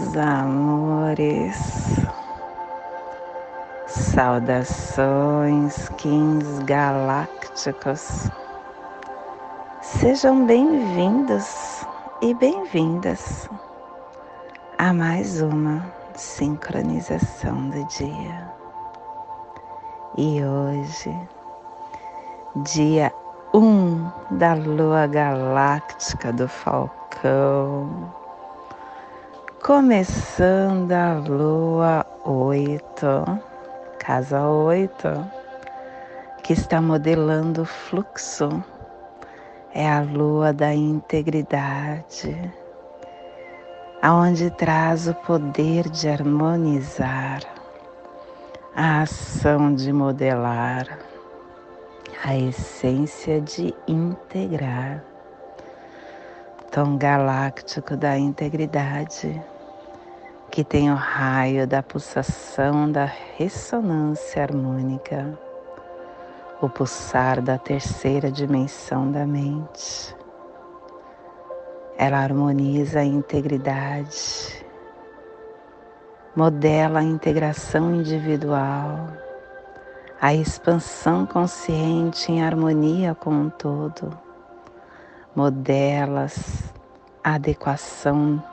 meus amores. Saudações, Kings galácticos. Sejam bem-vindos e bem-vindas a mais uma sincronização do dia. E hoje, dia 1 um da lua galáctica do Falcão, começando a lua 8, casa 8, que está modelando o fluxo, é a lua da integridade, aonde traz o poder de harmonizar a ação de modelar, a essência de integrar, tom galáctico da integridade, que tem o raio da pulsação da ressonância harmônica, o pulsar da terceira dimensão da mente. Ela harmoniza a integridade modela a integração individual, a expansão consciente em harmonia com o todo, modela a adequação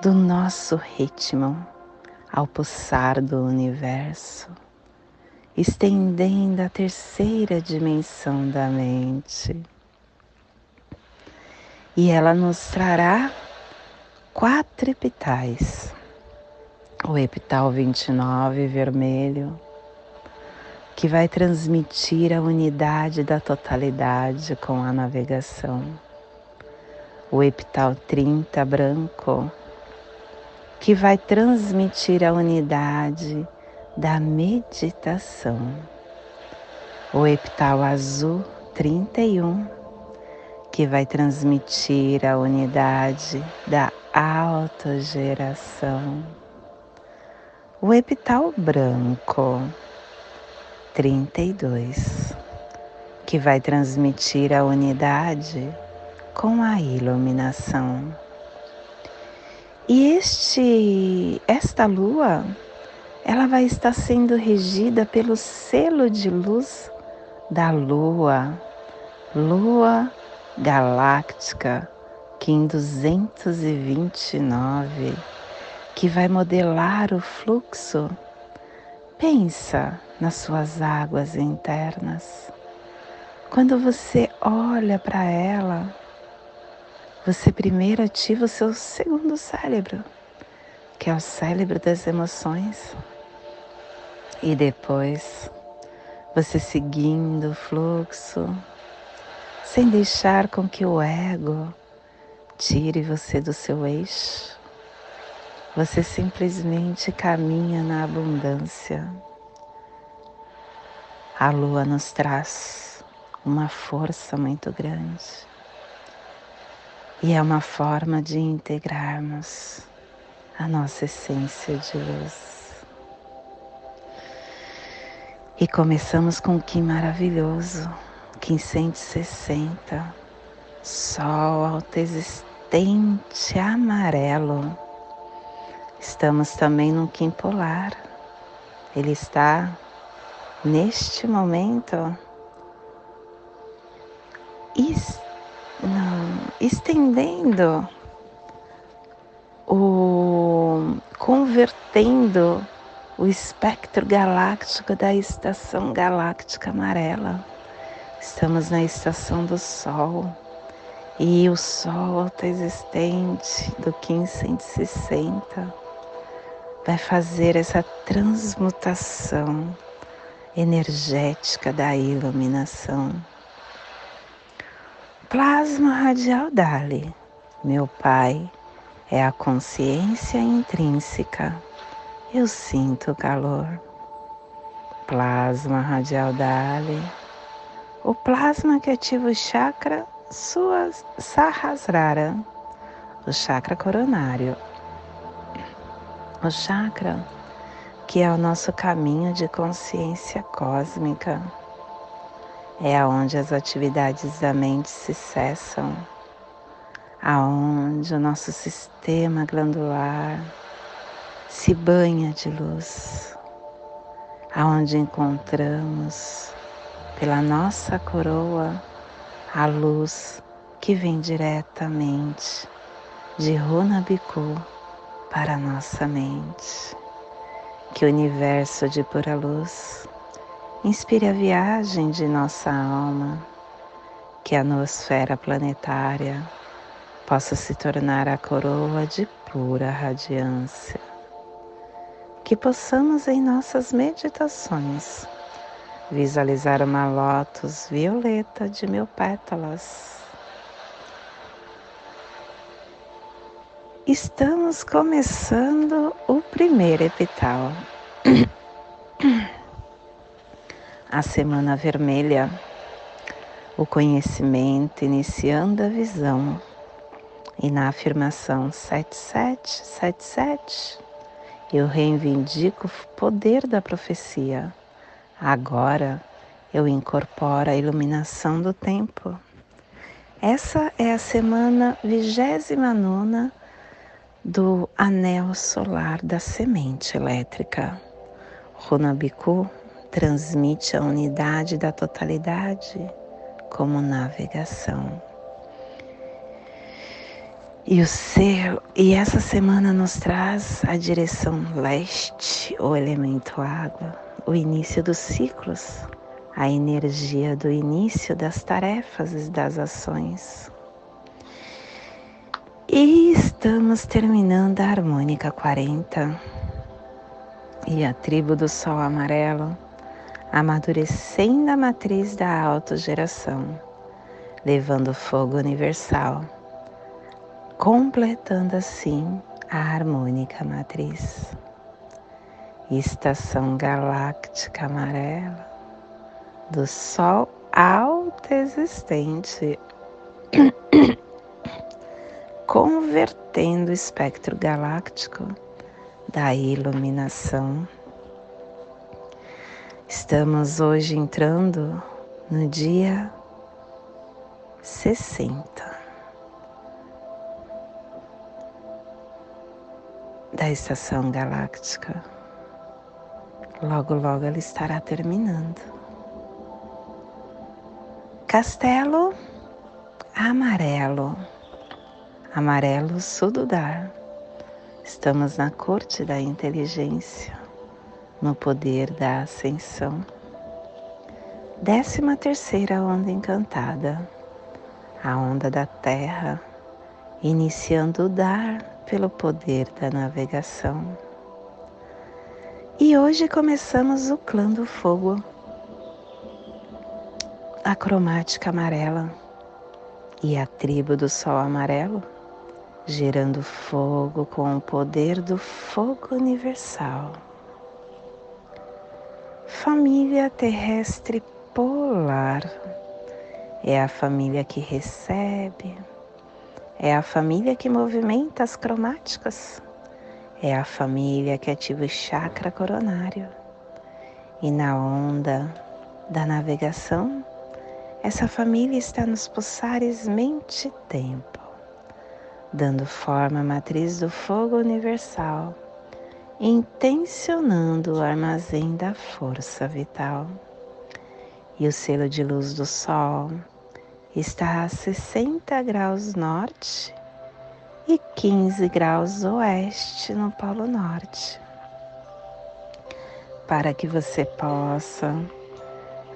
do nosso ritmo ao pulsar do universo, estendendo a terceira dimensão da mente. E ela nos trará quatro epitais o epital 29 vermelho, que vai transmitir a unidade da totalidade com a navegação. O epital 30 branco, que vai transmitir a unidade da meditação. O epital azul 31, que vai transmitir a unidade da autogeração o epital branco 32, que vai transmitir a unidade com a iluminação. E este esta lua, ela vai estar sendo regida pelo selo de luz da lua, lua galáctica Kim 229 que vai modelar o fluxo, pensa nas suas águas internas. Quando você olha para ela, você primeiro ativa o seu segundo cérebro, que é o cérebro das emoções. E depois, você seguindo o fluxo, sem deixar com que o ego tire você do seu eixo, você simplesmente caminha na abundância. A lua nos traz uma força muito grande e é uma forma de integrarmos a nossa essência de luz. E começamos com Kim maravilhoso, Kim 160, Sol autoexistente amarelo Estamos também no Kim polar. Ele está neste momento est estendendo o convertendo o espectro galáctico da estação galáctica amarela. Estamos na estação do Sol e o Sol autoexistente do 1560 vai fazer essa transmutação energética da iluminação. Plasma radial Dali, meu Pai, é a consciência intrínseca. Eu sinto o calor. Plasma radial Dali, o plasma que ativa o chakra sua Sahasrara, o chakra coronário o chakra que é o nosso caminho de consciência cósmica. É aonde as atividades da mente se cessam, aonde o nosso sistema glandular se banha de luz, aonde encontramos pela nossa coroa a luz que vem diretamente de Runabiku para a nossa mente. Que o universo de pura luz inspire a viagem de nossa alma, que a nosfera planetária possa se tornar a coroa de pura radiância. Que possamos em nossas meditações visualizar uma lótus violeta de mil pétalas. Estamos começando o primeiro epital. A semana vermelha, o conhecimento iniciando a visão. E na afirmação 7777, eu reivindico o poder da profecia Agora eu incorporo a iluminação do tempo. Essa é a semana vigésima nona do anel solar da semente elétrica. Runabiku transmite a unidade da totalidade como navegação. E o céu, e essa semana nos traz a direção leste, o elemento água, o início dos ciclos, a energia do início das tarefas e das ações. E estamos terminando a harmônica 40 e a tribo do sol amarelo amadurecendo a matriz da autogeração, levando fogo universal, completando assim a harmônica matriz estação galáctica amarela do Sol existente, convertendo o espectro galáctico da iluminação. Estamos hoje entrando no dia 60 da estação galáctica. Logo, logo ela estará terminando. Castelo amarelo, amarelo sududar. Estamos na corte da inteligência, no poder da ascensão. Décima terceira onda encantada, a onda da terra, iniciando o dar pelo poder da navegação e hoje começamos o clã do fogo, a cromática amarela e a tribo do sol amarelo, gerando fogo com o poder do fogo universal. Família terrestre polar. É a família que recebe, é a família que movimenta as cromáticas. É a família que ativa o chakra coronário. E na onda da navegação, essa família está nos pulsares mente-tempo, dando forma à matriz do fogo universal, intencionando o armazém da força vital. E o selo de luz do Sol está a 60 graus norte e 15 graus oeste no Polo Norte. Para que você possa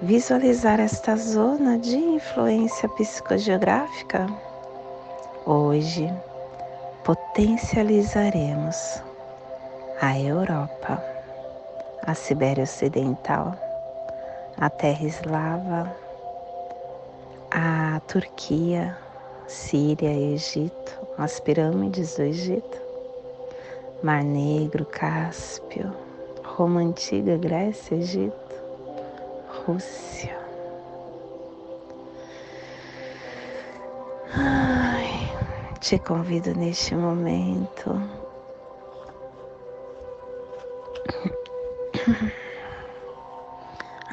visualizar esta zona de influência psicogeográfica, hoje potencializaremos a Europa, a Sibéria Ocidental, a Terra Eslava, a Turquia, Síria, Egito, as pirâmides do Egito, Mar Negro, Cáspio, Roma Antiga, Grécia, Egito, Rússia. Ai, te convido neste momento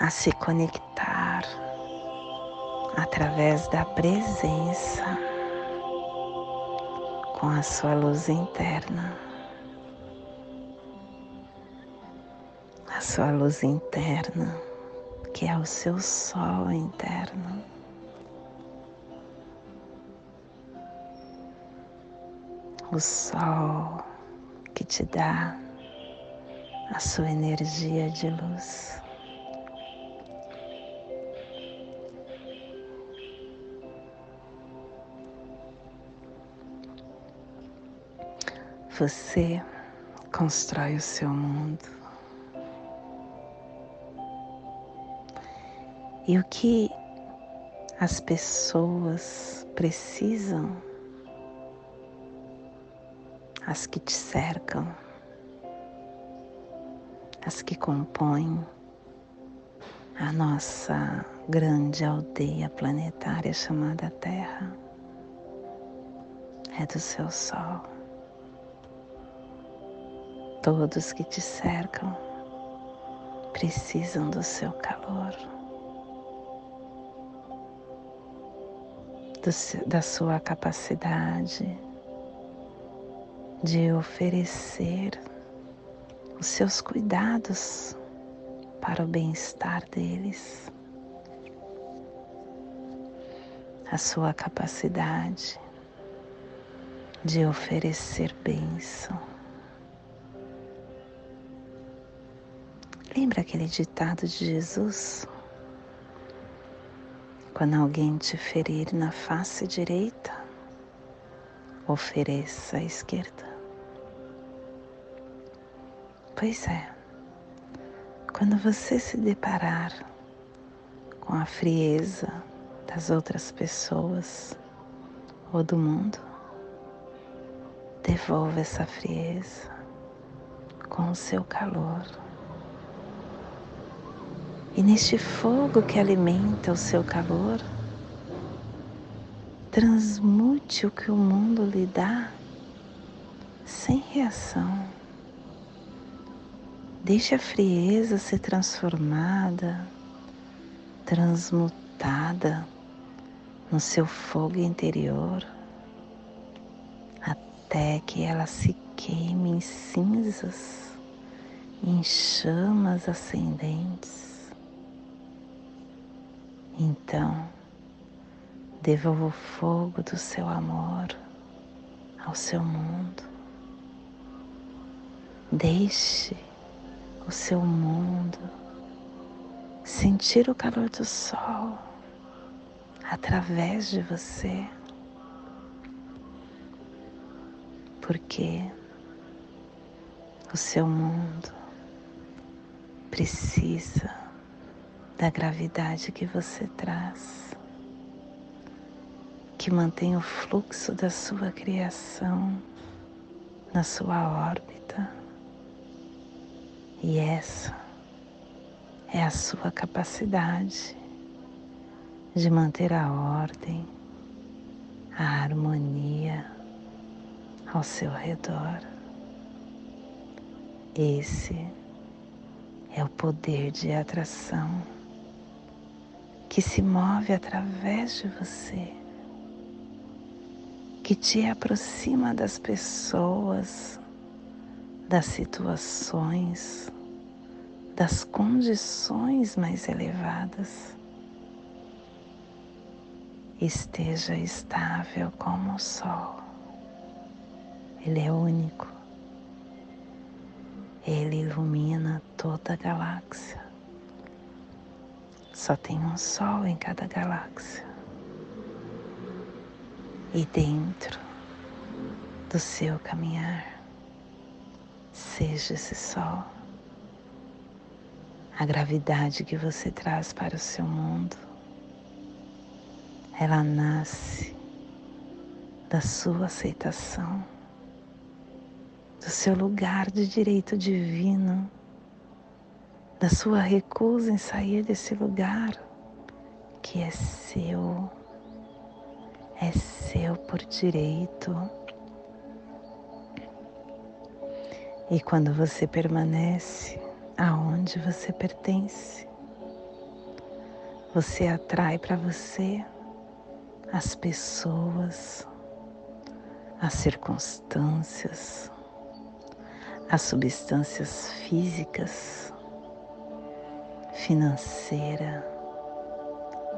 a se conectar através da presença com a sua luz interna. A sua luz interna, que é o seu sol interno. O sol que te dá a sua energia de luz. Você constrói o seu mundo. E o que as pessoas precisam, as que te cercam, as que compõem a nossa grande aldeia planetária chamada Terra, é do seu Sol todos que te cercam precisam do seu calor, do, da sua capacidade de oferecer os seus cuidados para o bem-estar deles, a sua capacidade de oferecer bênção Lembra aquele ditado de Jesus? Quando alguém te ferir na face direita, ofereça a esquerda. Pois é, quando você se deparar com a frieza das outras pessoas ou do mundo, devolva essa frieza com o seu calor e neste fogo que alimenta o seu calor, transmute o que o mundo lhe dá sem reação. Deixe a frieza ser transformada, transmutada no seu fogo interior, até que ela se queime em cinzas, em chamas ascendentes então, devolva o fogo do seu amor ao seu mundo. Deixe o seu mundo sentir o calor do sol através de você. Porque o seu mundo precisa da gravidade que você traz, que mantém o fluxo da sua criação na sua órbita. E essa é a sua capacidade de manter a ordem, a harmonia ao seu redor. Esse é o poder de atração que se move através de você, que te aproxima das pessoas, das situações, das condições mais elevadas. Esteja estável como o Sol. Ele é único. Ele ilumina toda a galáxia. Só tem um Sol em cada galáxia. E dentro do seu caminhar, seja esse Sol a gravidade que você traz para o seu mundo. Ela nasce da sua aceitação, do seu lugar de direito divino da sua recusa em sair desse lugar que é seu, é seu por direito. E quando você permanece aonde você pertence, você atrai para você as pessoas, as circunstâncias, as substâncias físicas, financeira,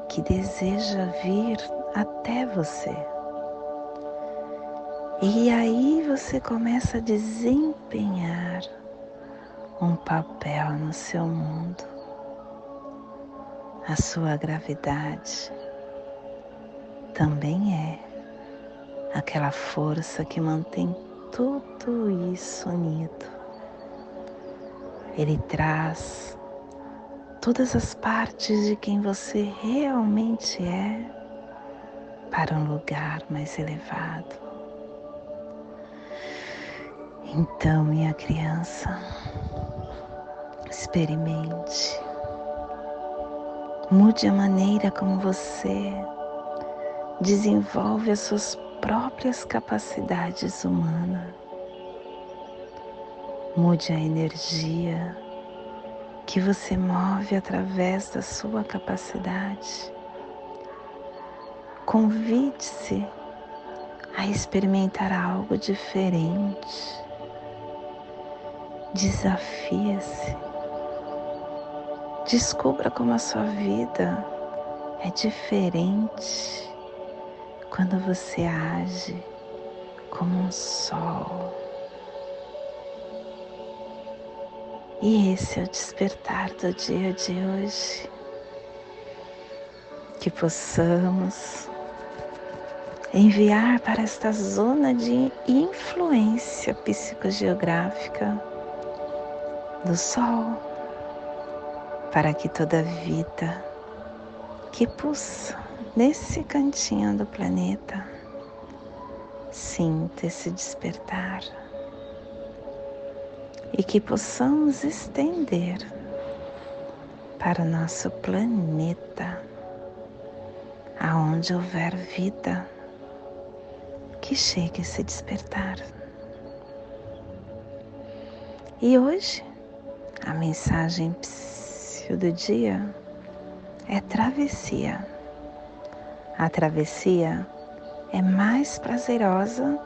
que deseja vir até você. E aí você começa a desempenhar um papel no seu mundo. A sua gravidade também é aquela força que mantém tudo isso unido. Ele traz todas as partes de quem você realmente é para um lugar mais elevado. Então, minha criança, experimente, mude a maneira como você desenvolve as suas próprias capacidades humanas. Mude a energia que você move através da sua capacidade. Convide-se a experimentar algo diferente. Desafie-se. Descubra como a sua vida é diferente quando você age como um sol. E esse é o despertar do dia de hoje. Que possamos enviar para esta zona de influência psicogeográfica do Sol, para que toda vida que pulsa nesse cantinho do planeta sinta esse despertar e que possamos estender para o nosso planeta, aonde houver vida, que chegue a se despertar. E hoje, a mensagem do dia é travessia. A travessia é mais prazerosa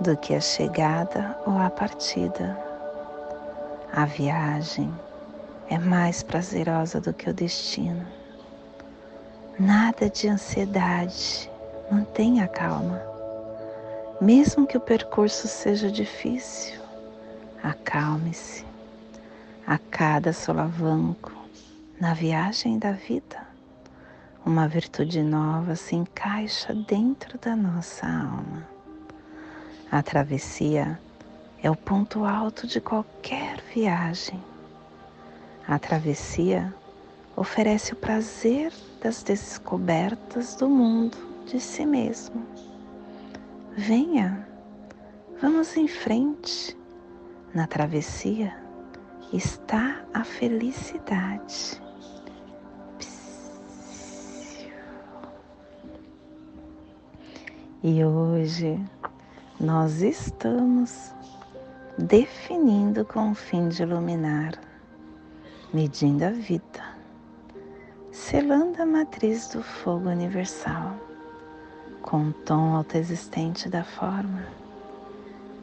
do que a chegada ou a partida. A viagem é mais prazerosa do que o destino. Nada de ansiedade, mantenha calma. Mesmo que o percurso seja difícil, acalme-se. A cada solavanco na viagem da vida, uma virtude nova se encaixa dentro da nossa alma. A travessia é o ponto alto de qualquer viagem. A travessia oferece o prazer das descobertas do mundo de si mesmo. Venha, vamos em frente. Na travessia está a felicidade. E hoje nós estamos definindo com o fim de iluminar, medindo a vida, selando a matriz do fogo universal, com o tom autoexistente da forma,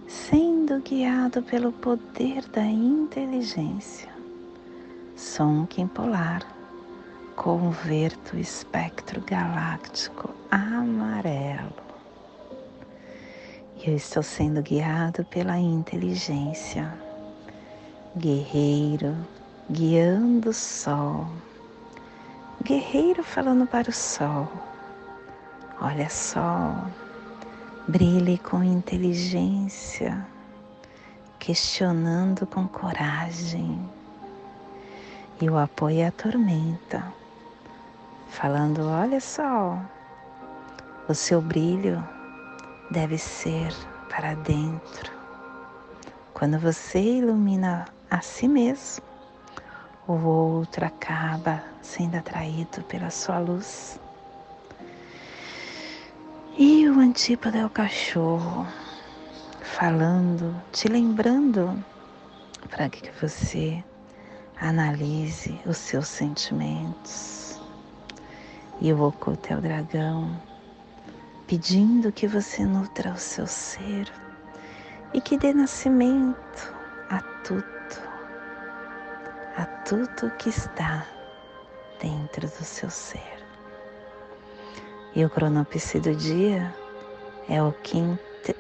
sendo guiado pelo poder da inteligência. Som quimpolar, converto o espectro galáctico amarelo eu estou sendo guiado pela inteligência. Guerreiro guiando o sol. Guerreiro falando para o sol. Olha sol, brilhe com inteligência, questionando com coragem. E o apoio a tormenta, falando: olha sol, o seu brilho deve ser para dentro. Quando você ilumina a si mesmo, o outro acaba sendo atraído pela sua luz. E o antípoda é o cachorro, falando, te lembrando para que você analise os seus sentimentos, E o Oculto é o dragão, pedindo que você nutra o seu ser e que dê nascimento a tudo, a tudo que está dentro do seu ser. E o cronopse do dia é o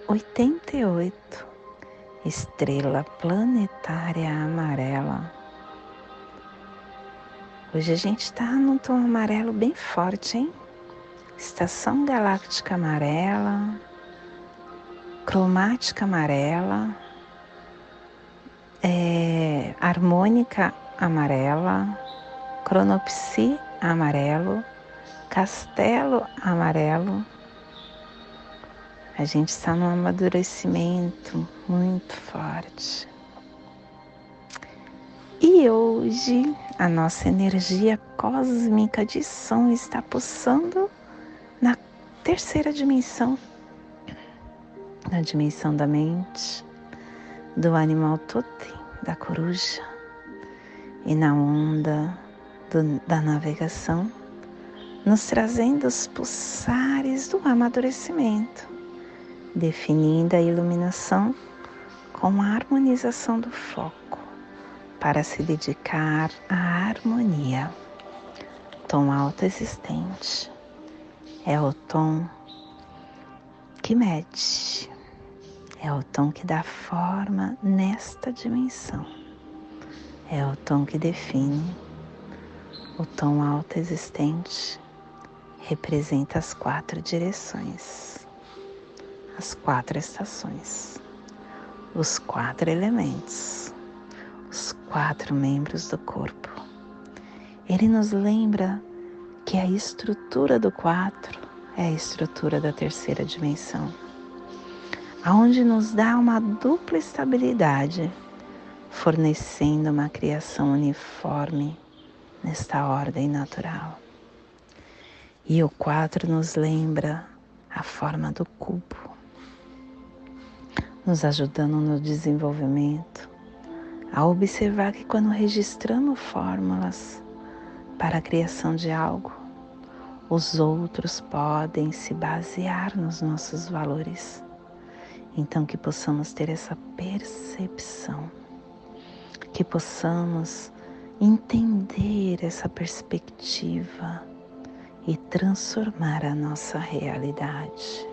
88, estrela planetária amarela. Hoje a gente está num tom amarelo bem forte, hein? Estação galáctica amarela, cromática amarela, é, harmônica amarela, cronopsi amarelo, castelo amarelo. A gente está num amadurecimento muito forte. E hoje a nossa energia cósmica de som está pulsando terceira dimensão, na dimensão da mente, do animal totem, da coruja, e na onda do, da navegação, nos trazendo os pulsares do amadurecimento, definindo a iluminação com a harmonização do foco para se dedicar à harmonia. Tom alto existente é o tom que mede, é o tom que dá forma nesta dimensão, é o tom que define. O tom alto existente representa as quatro direções, as quatro estações, os quatro elementos os quatro membros do corpo. Ele nos lembra que a estrutura do quatro é a estrutura da terceira dimensão, aonde nos dá uma dupla estabilidade, fornecendo uma criação uniforme nesta ordem natural. E o quatro nos lembra a forma do cubo, nos ajudando no desenvolvimento a observar que quando registramos fórmulas para a criação de algo, os outros podem se basear nos nossos valores. Então, que possamos ter essa percepção, que possamos entender essa perspectiva e transformar a nossa realidade.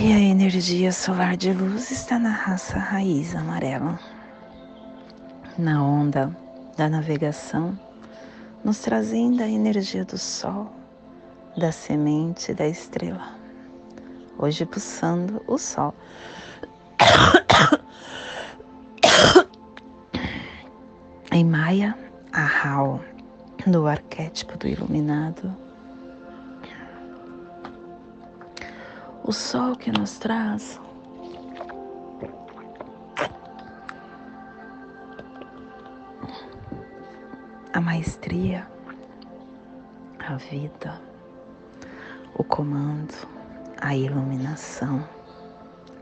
E a energia solar de luz está na raça raiz amarela. Na onda da navegação, nos trazendo a energia do sol, da semente da estrela. Hoje pulsando o sol. em Maia, a Hal, do arquétipo do iluminado o sol que nos traz maestria, a vida, o comando, a iluminação,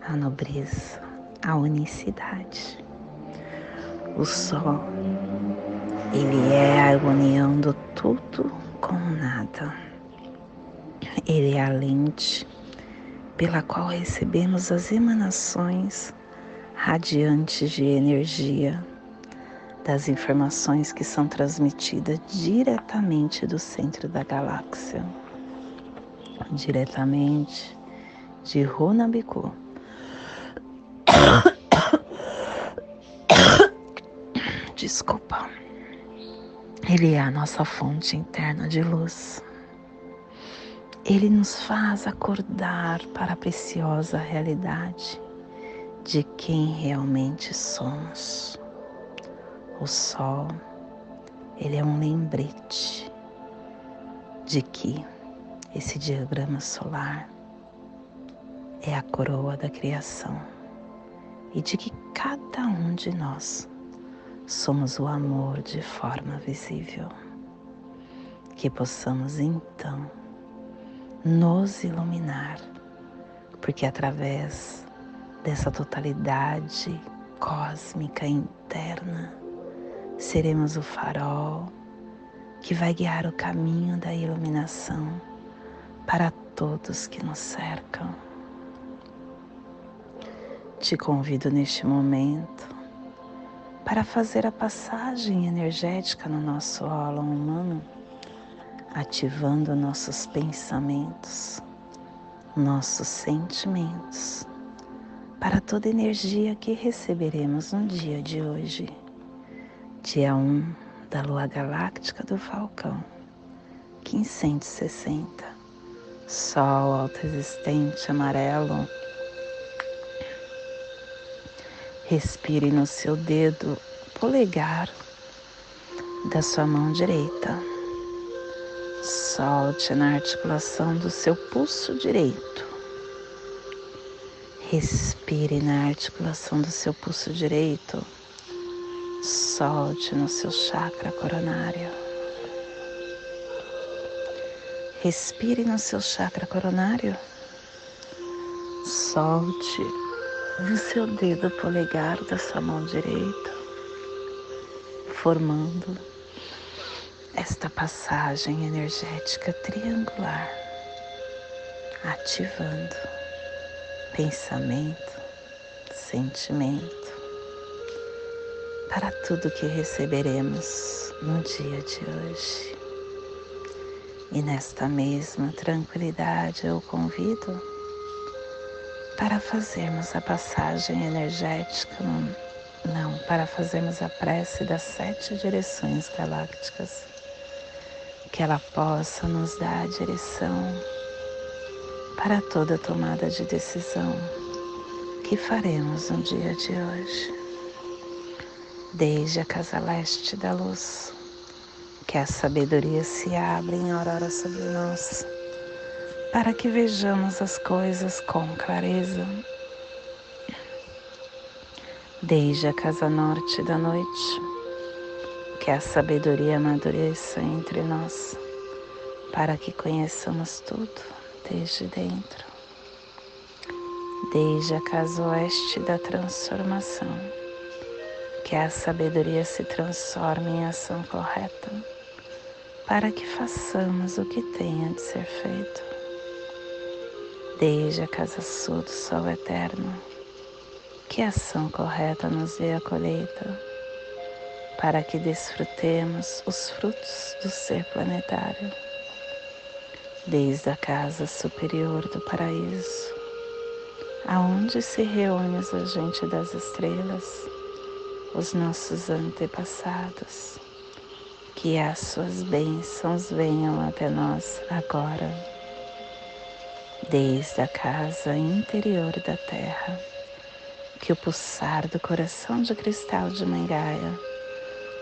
a nobreza, a unicidade. O sol, ele é a união do tudo com nada. Ele é a lente pela qual recebemos as emanações radiantes de energia das informações que são transmitidas diretamente do centro da galáxia, diretamente de Runabiku. Desculpa. Ele é a nossa fonte interna de luz. Ele nos faz acordar para a preciosa realidade de quem realmente somos. O sol, ele é um lembrete de que esse diagrama solar é a coroa da criação e de que cada um de nós somos o amor de forma visível. Que possamos então nos iluminar, porque através dessa totalidade cósmica interna seremos o farol que vai guiar o caminho da iluminação para todos que nos cercam. Te convido neste momento para fazer a passagem energética no nosso óleo humano, ativando nossos pensamentos, nossos sentimentos, para toda energia que receberemos no dia de hoje, dia 1 da lua galáctica do Falcão, 1560, Sol autoexistente amarelo Respire no seu dedo polegar da sua mão direita. Solte na articulação do seu pulso direito. Respire na articulação do seu pulso direito. Solte no seu chakra coronário. Respire no seu chakra coronário. Solte no seu dedo polegar da sua mão direita, formando esta passagem energética triangular, ativando pensamento, sentimento, para tudo que receberemos no dia de hoje. E nesta mesma tranquilidade eu convido para fazermos a passagem energética, não, para fazermos a prece das sete direções galácticas, que ela possa nos dar a direção para toda tomada de decisão que faremos no dia de hoje. Desde a casa leste da luz, que a sabedoria se abra em aurora sobre nós para que vejamos as coisas com clareza. Desde a casa norte da noite, que a sabedoria amadureça entre nós, para que conheçamos tudo desde dentro. Desde a casa oeste da transformação, que a sabedoria se transforme em ação correta, para que façamos o que tenha de ser feito desde a casa sul do sol eterno. Que ação correta nos dê a colheita, para que desfrutemos os frutos do ser planetário, desde a casa superior do paraíso, aonde se reúne os agentes das estrelas, os nossos antepassados, que as suas bênçãos venham até nós agora desde a casa interior da terra, que o pulsar do coração de cristal de Mangaia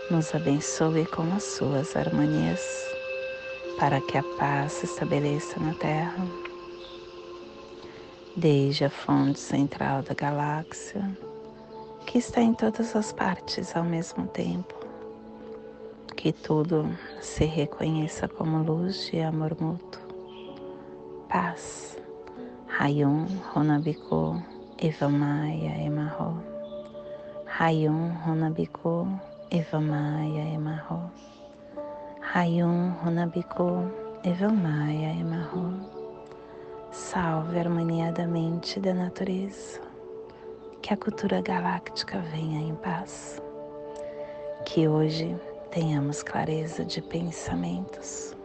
nos abençoe com as suas harmonias, para que a paz se estabeleça na terra. Desde a fonte central da galáxia, que está em todas as partes ao mesmo tempo, que tudo se reconheça como luz e amor mútuo, paz Rayon Honabiko Evamaya Emarro. Rayon Honabiko Evamaya Emarro. Rayon Honabiko Evamaya Emarro. Salve a harmonia da mente e da natureza. Que a cultura galáctica venha em paz. Que hoje tenhamos clareza de pensamentos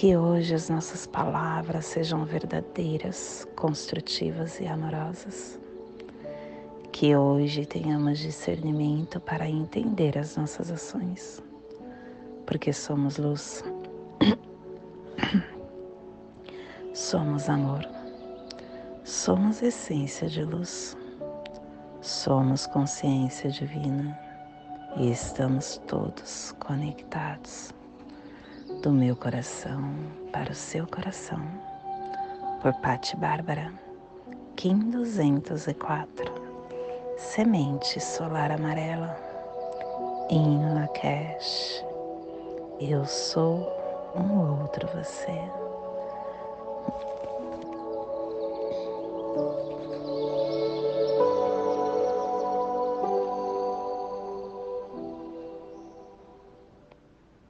que hoje as nossas palavras sejam verdadeiras, construtivas e amorosas. Que hoje tenhamos discernimento para entender as nossas ações, porque somos luz, somos amor, somos essência de luz, somos consciência divina. E estamos todos conectados. Do meu coração para o seu coração, por Patti Bárbara, Kim 204, Semente Solar Amarela, Hino Lakesh, Eu sou um outro você.